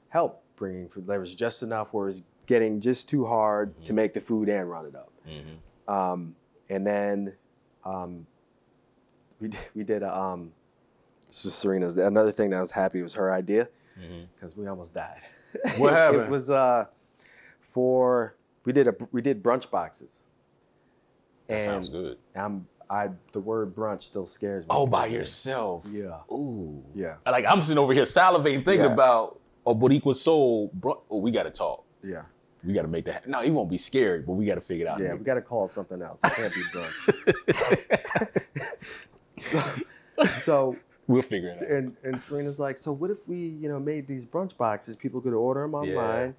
help bringing food. There was just enough where it was getting just too hard to make the food and run it up. Mm-hmm. Um, and then um, we did, we did a, um, this was Serena's. Another thing that I was happy was her idea because we almost died. What happened? it was uh, for we did a we did brunch boxes. That sounds good. I'm I the word brunch still scares me. Oh, by because, yourself. Yeah. Ooh. Yeah. Like I'm sitting over here salivating, thinking Yeah. about a Boricua soul. Bro, oh, we got to talk. Yeah. We got to make that. No, he won't be scary, but we got to figure it out. Yeah, we got to call something else. It can't be brunch. so, so we'll figure it out. and and Serena's like, so what if we, you know, made these brunch boxes? People could order them online,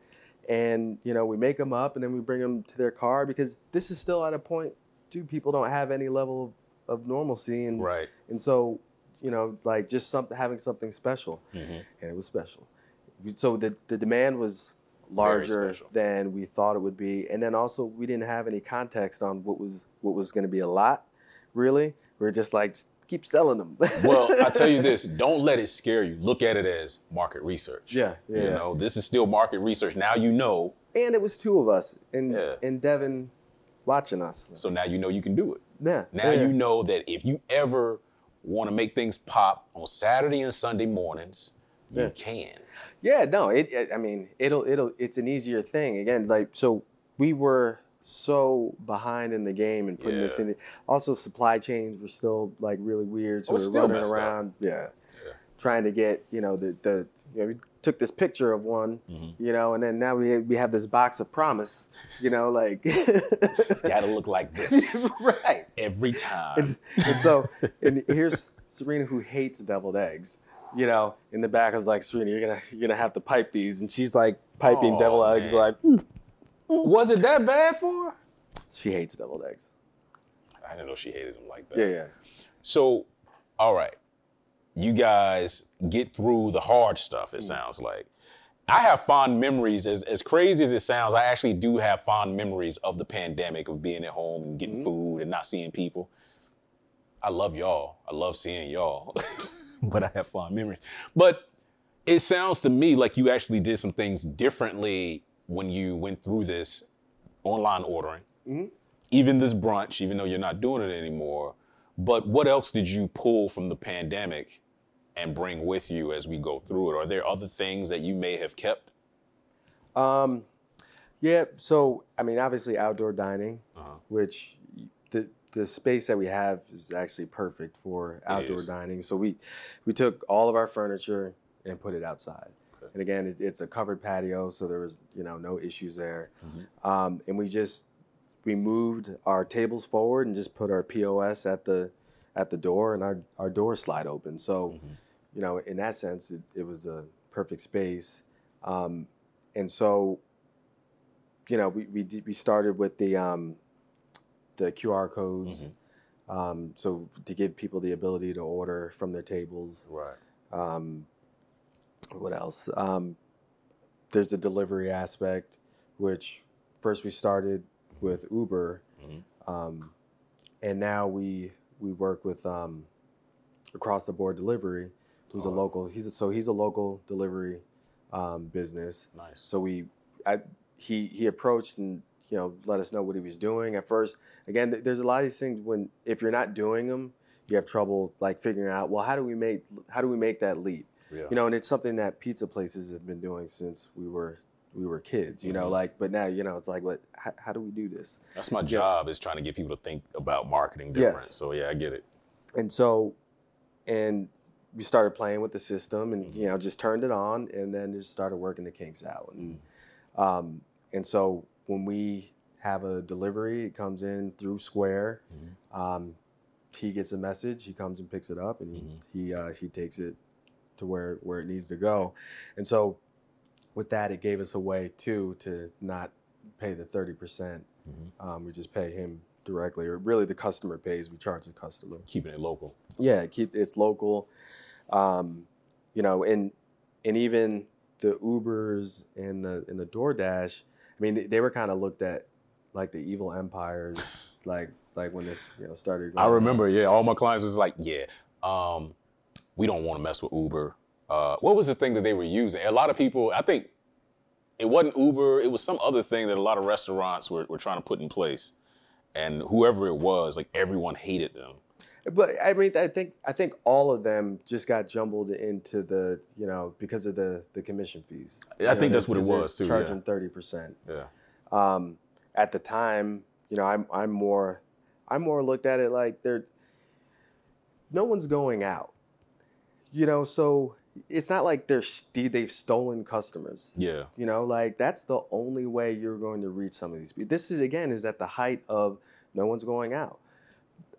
and you know, we make them up, and then we bring them to their car because this is still at a point, dude. People don't have any level of, of normalcy, and Right. and so, you know, like just something having something special, Mhm. and it was special. So the the demand was larger than we thought it would be, and then also we didn't have any context on what was what was going to be a lot. Really, we are just like keep selling them. well, I tell you this: don't let it scare you. Look at it as market research. Yeah, yeah, You know, this is still market research. Now you know, and it was two of us, and Yeah. and Devin watching us. so now you know you can do it. Yeah. Now yeah. you know that if you ever want to make things pop on Saturday and Sunday mornings, you Yeah. can. Yeah, no, it, it. I mean, it'll it'll. It's an easier thing again. Like so, we were so behind in the game and putting this Yeah. in. Also, supply chains were still like really weird. So Oh, we're still running around, yeah, Yeah. trying to get you know the the. You know, we took this picture of one, Mm-hmm. you know, and then now we we have this box of promise, you know, like. It's got to look like this right. every time. And, and so, and here's Serena who hates deviled eggs. You know, in the back, I was like, Serena, you're gonna you're gonna have to pipe these, and she's like piping Aw, deviled eggs. man. Like hmm. Was it that bad for her? she hates deviled eggs. I didn't know she hated them like that. Yeah, yeah. So, all right, you guys get through the hard stuff. It hmm. sounds like I have fond memories. As as crazy as it sounds, I actually do have fond memories of the pandemic of being at home and getting hmm. food and not seeing people. I love y'all. I love seeing y'all, but I have fond memories. But it sounds to me like you actually did some things differently when you went through this online ordering even this brunch, even though you're not doing it anymore. But what else did you pull from the pandemic and bring with you as we go through it? Are there other things that you may have kept? Um, yeah. So I mean, obviously outdoor dining, Uh-huh. which the space that we have is actually perfect for outdoor dining. So we we took all of our furniture and put it outside. Okay. And again, it, it's a covered patio, so there was you know no issues there. Mm-hmm. Um, and we just we moved our tables forward and just put our POS at the at the door, and our our doors slide open. So Mm-hmm. you know, in that sense, it, it was a perfect space. Um, and so, you know, we we, did, we started with the um, the QR codes, um, so to give people the ability to order from their tables. Right. Um, what else? Um, there's a delivery aspect, which first we started with Uber, um, and now we we work with um, across the board delivery, who's a local. He's a, so he's a local delivery um, business. Nice. So we, I, he he approached and you know let us know what he was doing at first. Again, th- there's a lot of these things when if you're not doing them, you have trouble like figuring out well how do we make how do we make that leap? Yeah. You know, and it's something that pizza places have been doing since we were we were kids. You know, Mhm. like but now you know it's like what how, how do we do this? That's my job is trying to get people to think about marketing different. Yes. So yeah, I get it. And so, and we started playing with the system and Mm-hmm. you know just turned it on and then just started working the kinks out and Mm-hmm. um, and so when we have a delivery it comes in through square Mm-hmm. um, he gets a message he comes and picks it up and Mhm. he uh, he takes it to where where it needs to go and so with that it gave us a way too to not pay the 30% Mhm. um, we just pay him directly or really the customer pays we charge the customer Keeping it local. yeah keep it's local um, you know and and even the ubers and the and the doordash i mean they, they were kind of looked at like the evil empires like like when this you know started I going on. remember, yeah, all my clients was like, yeah, um, we don't want to mess with Uber. Uh, what was the thing that they were using? A lot of people, I think it wasn't Uber, it was some other thing that a lot of restaurants were, were trying to put in place. And whoever it was, like everyone hated them. But i mean i think i think all of them just got jumbled into the you know because of the the commission fees I You know, think that's what it was, too, charging 30% Yeah. um, at the time, you know, I'm I'm more I'm more looked at it like they're no one's going out, you know, so it's not like they're st- they've stolen customers. Yeah. You know, like that's the only way you're going to reach some of these people. This is again is at the height of no one's going out.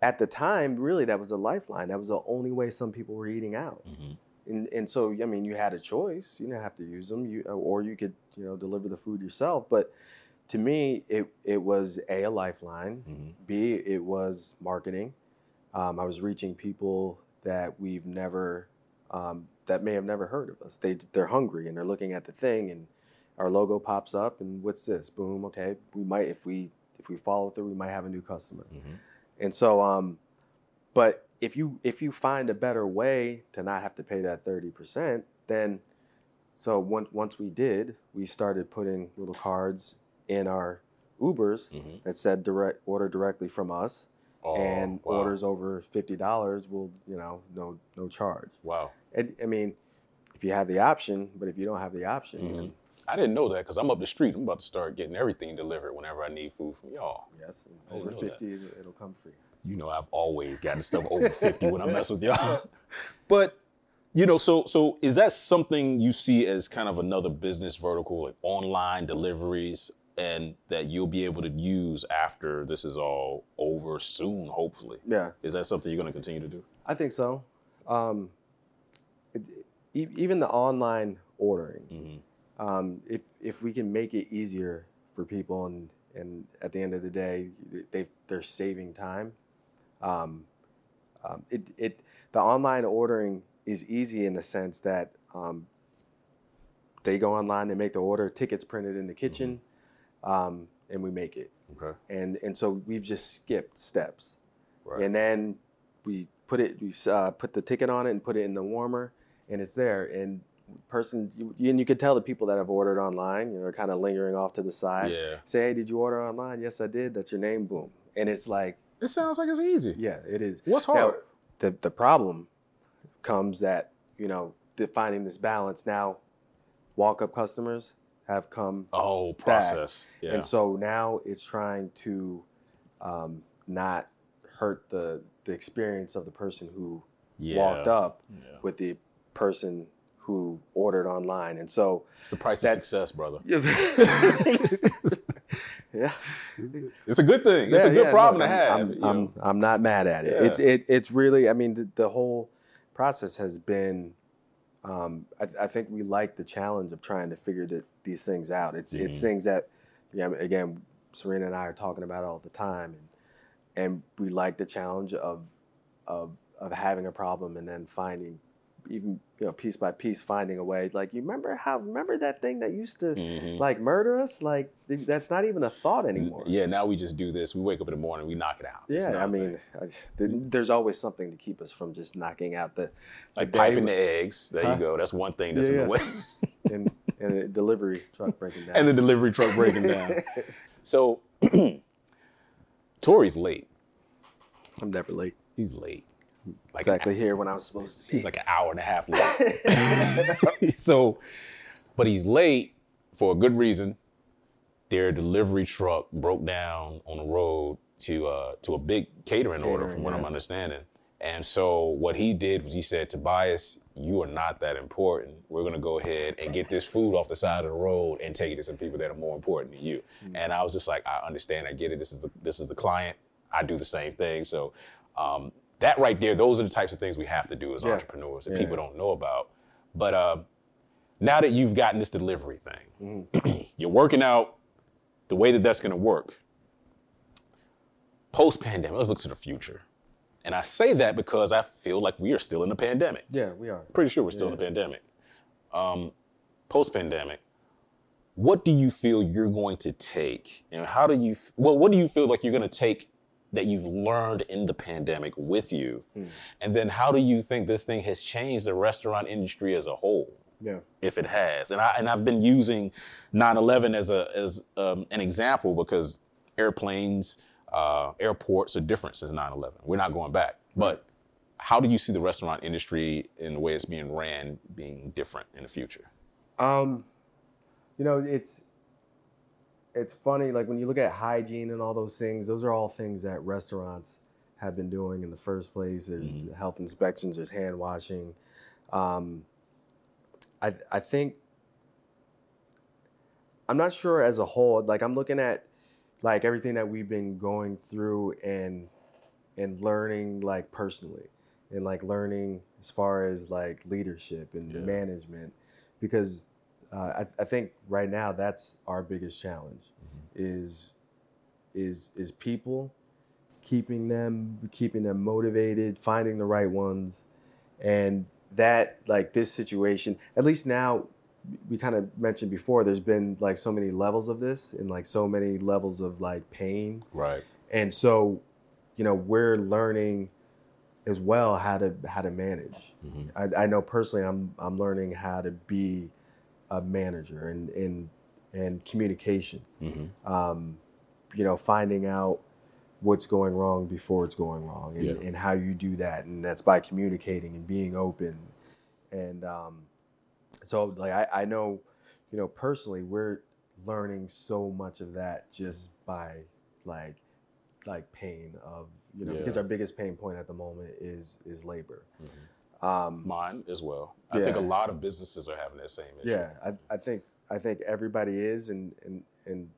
At the time, really, that was a lifeline. That was the only way some people were eating out. hmm And, and so I mean you had a choice. You didn't have to use them. You or you could you know deliver the food yourself. But to me, it it was a a lifeline. hmm B it was marketing. Um, I was reaching people that we've never um, that may have never heard of us. They they're hungry and they're looking at the thing and our logo pops up and what's this? Boom. Okay, we might if we if we follow through, we might have a new customer. hmm And so, um, but if you if you find a better way to not have to pay that 30%, then so once once we did, we started putting little cards in our Ubers Mhm. that said direct order directly from us Oh, and wow. orders over $50 will, you know, no no charge. Wow. And, I mean, if you have the option, but if you don't have the option, Mhm. I didn't know that because I'm up the street. I'm about to start getting everything delivered whenever I need food from y'all. yes, over know that. 50 it'll- come free. you know I've always gotten stuff over 50 when I mess with y'all. But you know, so so is that something you see as kind of another business vertical, like online deliveries, and that you'll be able to use after this is all over soon, hopefully? Yeah. Is that something you're going to continue to do? I think so. Um, it, even the online ordering, Mhm. Um, if if we can make it easier for people, and and at the end of the day, they they're saving time. Um, um, it it the online ordering is easy in the sense that um, they go online, they make the order, tickets printed in the kitchen, um, and we make it. Okay. And and so we've just skipped steps Right. and then we put it we uh, put the ticket on it and put it in the warmer and it's there and person you, and you could tell the people that have ordered online you know kind of lingering off to the side yeah. say hey did you order online yes i did that's your name boom and it's like It sounds like it's easy. yeah it is What's Now, hard? the, the problem comes that you know the, finding this balance now walk up customers have come oh, process. Yeah. and so now it's trying to um, not hurt the the experience of the person who yeah. walked up Yeah. with the person who ordered online. And so It's the price of success, brother. yeah. It's a good thing. It's Yeah, a good yeah, problem look, to have. I'm, I'm. I'm not mad at it. Yeah. It's it, it's really. I mean, the, the whole process has been. Um, I, I think we like the challenge of trying to figure the, these things out. It's it's Mhm. things that, yeah. Again, Serena and I are talking about all the time, and and we like the challenge of of of having a problem and then finding even you know piece by piece finding a way like you remember how remember that thing that used to Mhm. like murder us like that's not even a thought anymore Yeah, now we just do this. We wake up in the morning, we knock it out. Yeah, i mean. I, there's always something to keep us from just knocking out the like the piping the eggs. There Huh? you go. That's one thing that's Yeah, in the way. and, and the delivery truck breaking down. and the delivery truck breaking down. So, Tori's late. I'm never late. He's late. Like Exactly here when I was supposed to be. He's like an hour and a half late. so, but he's late for a good reason. Their delivery truck broke down on the road to uh, to a big catering, order, Catering, from what I'm understanding. And so what he did was he said, Tobias, you are not that important. We're gonna go ahead and get this food off the side of the road and take it to some people that are more important than you. Mm. And I was just like, I understand, I get it. This is the this is the client. I do the same thing. So um, that right there, those are the types of things we have to do as Yeah. entrepreneurs that Yeah. people don't know about. But uh, now that you've gotten this delivery thing, Mm-hmm. you're working out the way that that's going to work. Post pandemic, let's look to the future. And I say that because I feel like we are still in a pandemic. Yeah, we are. Pretty sure we're still in a pandemic. Um, Post pandemic, what do you feel you're going to take? And how do you, well, what do you feel like you're going to take that you've learned in the pandemic with you? And then how do you think this thing has changed the restaurant industry as a whole? Yeah. if it has. And I and I've been using 9/11 as a as um, an example because airplanes, uh, airports are different since 9/11. We're not going back. But how do you see the restaurant industry in the way it's being ran being different in the future? Um, you know, it's it's funny. Like when you look at hygiene and all those things, those are all things that restaurants have been doing in the first place. There's health inspections. There's hand washing. Um, I I think I'm not sure as a whole. Like I'm looking at like everything that we've been going through and and learning like personally and like learning as far as like leadership and Yeah. management because uh, I, I think right now that's our biggest challenge is is is people keeping them keeping them motivated finding the right ones and that like this situation at least now we kind of mentioned before there's been like so many levels of this and like so many levels of like pain Right. and so, you know, we're learning as well how to how to manage. I, I know personally, I'm I'm learning how to be a manager and and and communication. Um, you know, finding out what's going wrong before it's going wrong, and, Yeah. and how you do that, and that's by communicating and being open. And um, so, like, I, I know, you know, personally, we're learning so much of that just by like like pain of you know Yeah. because our biggest pain point at the moment is is labor. Um, Mine as well. I think a lot of businesses are having that same issue. yeah, I, I think I think everybody is, and and and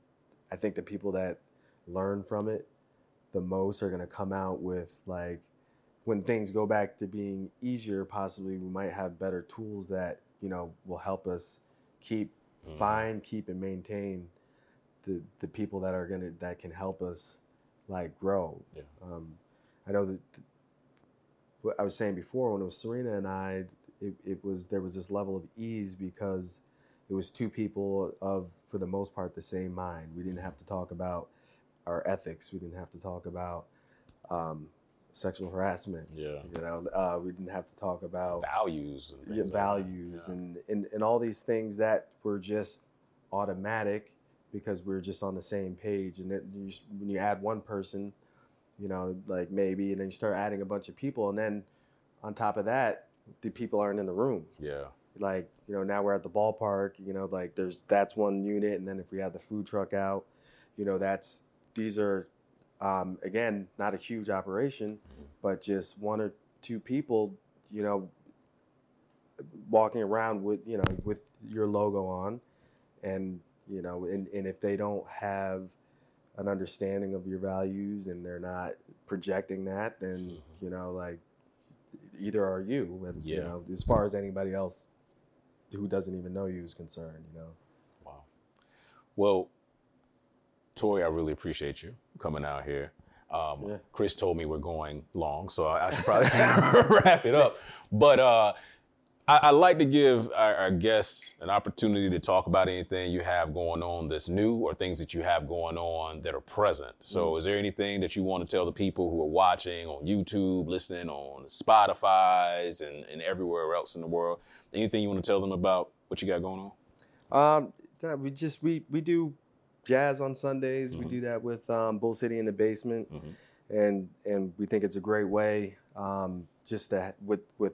I think the people that learn from it the most are going to come out with like when things go back to being easier. Possibly, we might have better tools that you know will help us keep find, keep, and maintain the the people that are gonna that can help us like grow. Yeah. Um, I know that what I was saying before when it was Serena and I, it, it was there was this level of ease because it was two people of for the most part the same mind. We didn't have to talk about our ethics. We didn't have to talk about um, sexual harassment. Yeah. You know, uh, we didn't have to talk about Values and yeah, like values Yeah. and, and and all these things that were just automatic because we are just on the same page. And then you, when you add one person, you know, like maybe, and then you start adding a bunch of people, and then on top of that, the people aren't in the room. Yeah. Like you know, now we're at the ballpark. You know, like there's that's one unit, and then if we have the food truck out, you know, that's these are um, again not a huge operation, but just one or two people. You know, walking around with you know with your logo on and you know and, and if they don't have an understanding of your values and they're not projecting that then you know like either are you and you know as far as anybody else who doesn't even know you is concerned you know Wow. Well, Tori, I really appreciate you coming out here. Um, Yeah. Chris told me we're going long, so I, I should probably wrap it up. But uh, I, I like to give our, our guests an opportunity to talk about anything you have going on that's new or things that you have going on that are present. So, is there anything that you want to tell the people who are watching on YouTube, listening on Spotify's, and, and everywhere else in the world? Anything you want to tell them about what you got going on? Um, we just we we do jazz on Sundays. We do that with um, Bull City in the basement, and and we think it's a great way um, just to with with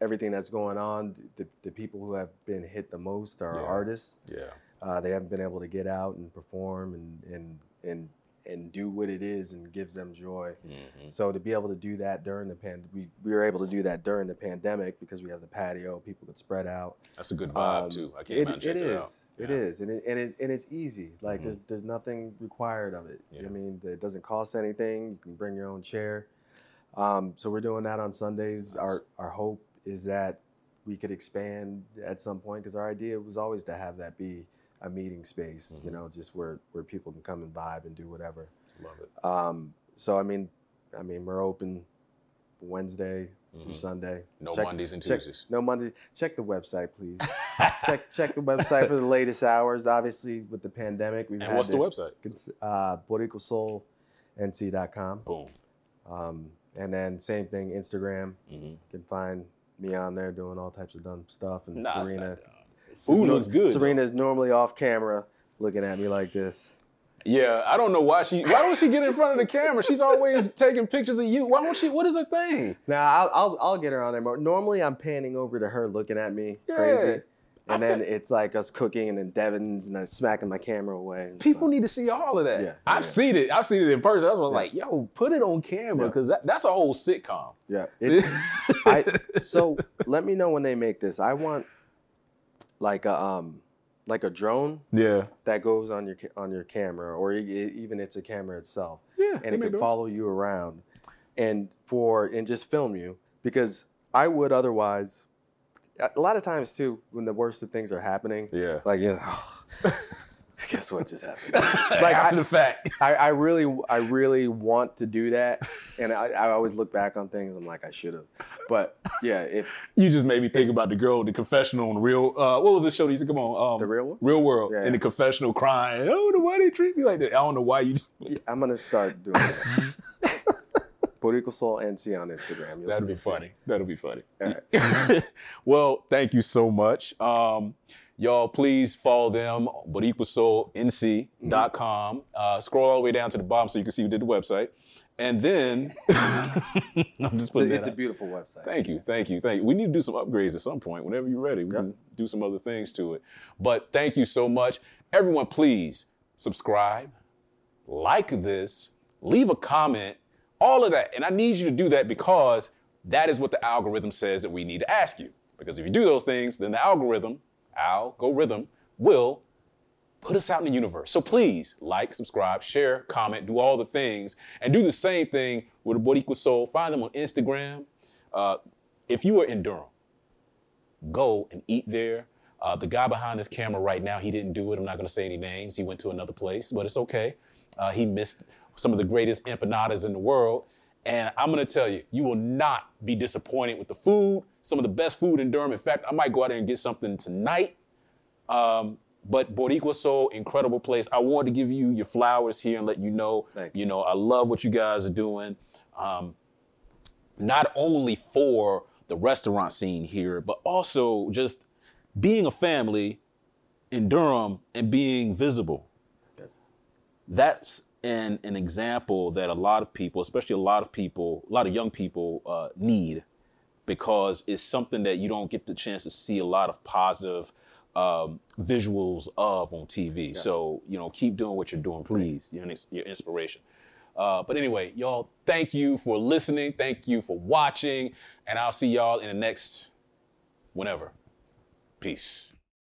everything that's going on. The, the people who have been hit the most are Yeah. artists. Yeah. Uh, they haven't been able to get out and perform and and and and do what it is and gives them joy. Mm-hmm. So to be able to do that during the pan, we, we were able to do that during the pandemic because we have the patio. People could spread out. That's a good vibe Um, too. I it, out and checked it it, is. It Yeah. is, and it, and, it, and it's easy. Like there's there's nothing required of it. Yeah. I mean, it doesn't cost anything. You can bring your own chair. Um, so we're doing that on Sundays. Our our hope is that we could expand at some point because our idea was always to have that be a meeting space. Mm-hmm. You know, just where where people can come and vibe and do whatever. Love it. Um, so I mean, I mean we're open Wednesday through Sunday. Mm-hmm. No Mondays and check- Tuesdays. no Mondays. Check the website, please. check check the website for the latest hours. Obviously, with the pandemic, we've And what's the to- website? cons- Uh, BoricuaSoulNC.com. Boom. Um, and then same thing, Instagram. Mhm. You can find me on there doing all types of dumb stuff. And Nah, Serena. Food looks good. though. Serena's normally off camera, looking at me like this. Yeah, I don't know why she. Why don't she get in front of the camera? She's always taking pictures of you. Why don't she? What is her thing? Now I'll, I'll I'll get her on there more. Normally I'm panning over to her, looking at me Yeah. crazy. I And then it's like us cooking, and then Devin's and then smacking my camera away. People stuff. need to see all of that. Yeah, I've yeah. seen it. I've seen it in person. That's why I was like, yo, put it on camera Yeah. because that, that's a whole sitcom. Yeah. It, I, so let me know when they make this. I want like a um like a drone Yeah. that goes on your on your camera, or e- even it's a camera itself, Yeah. and it can follow you around, and for and just film you because I would otherwise. A lot of times too, when the worst of things are happening, Yeah. like yeah, guess what just happened? like After I, the fact. I, I really, I really want to do that, and I, I always look back on things. I'm like, I should have, but yeah, if You just made me think about the girl, the confessional on real. Uh, what was the show? He said, "Come on, um, The Real World? Real World." Yeah. In the confessional, crying. Oh, the why they treat me like that? I don't know why you just. I'm gonna start doing that. Puerto Soul NC on Instagram. You'll That'll be funny. That'll be funny. Right. well, thank you so much. Um, y'all, please follow them, BoricuaSoulNC.com. Uh, scroll all the way down to the bottom so you can see who did the website. And then, I'm just It's a, it's a beautiful website. Thank you, thank you, thank you. We need to do some upgrades at some point. Whenever you're ready, we Yep. can do some other things to it. But thank you so much. Everyone, please subscribe, like this, leave a comment, all of that. And I need you to do that because that is what the algorithm says that we need to ask you. Because if you do those things, then the algorithm, algorithm, will put us out in the universe. So please like, subscribe, share, comment, do all the things, and do the same thing with Boricua Soul. Find them on Instagram. Uh, if you are in Durham, go and eat there. Uh, the guy behind this camera right now, he didn't do it. I'm not going to say any names. He went to another place, but it's okay. Uh, he missed some of the greatest empanadas in the world. And I'm going to tell you, you will not be disappointed with the food. Some of the best food in Durham. In fact, I might go out there and get something tonight. Um, but Boricua Soul, incredible place. I wanted to give you your flowers here and let you know, Thank you know, I love what you guys are doing. Um, not only for the restaurant scene here, but also just being a family in Durham and being visible. That's an, an example that a lot of people, especially a lot of people, a lot of young people uh, need because it's something that you don't get the chance to see a lot of positive um, visuals of on TV. So, you know, keep doing what you're doing, please. You're, an you're inspiration. Uh, but anyway, y'all, thank you for listening. Thank you for watching. And I'll see y'all in the next whenever. Peace.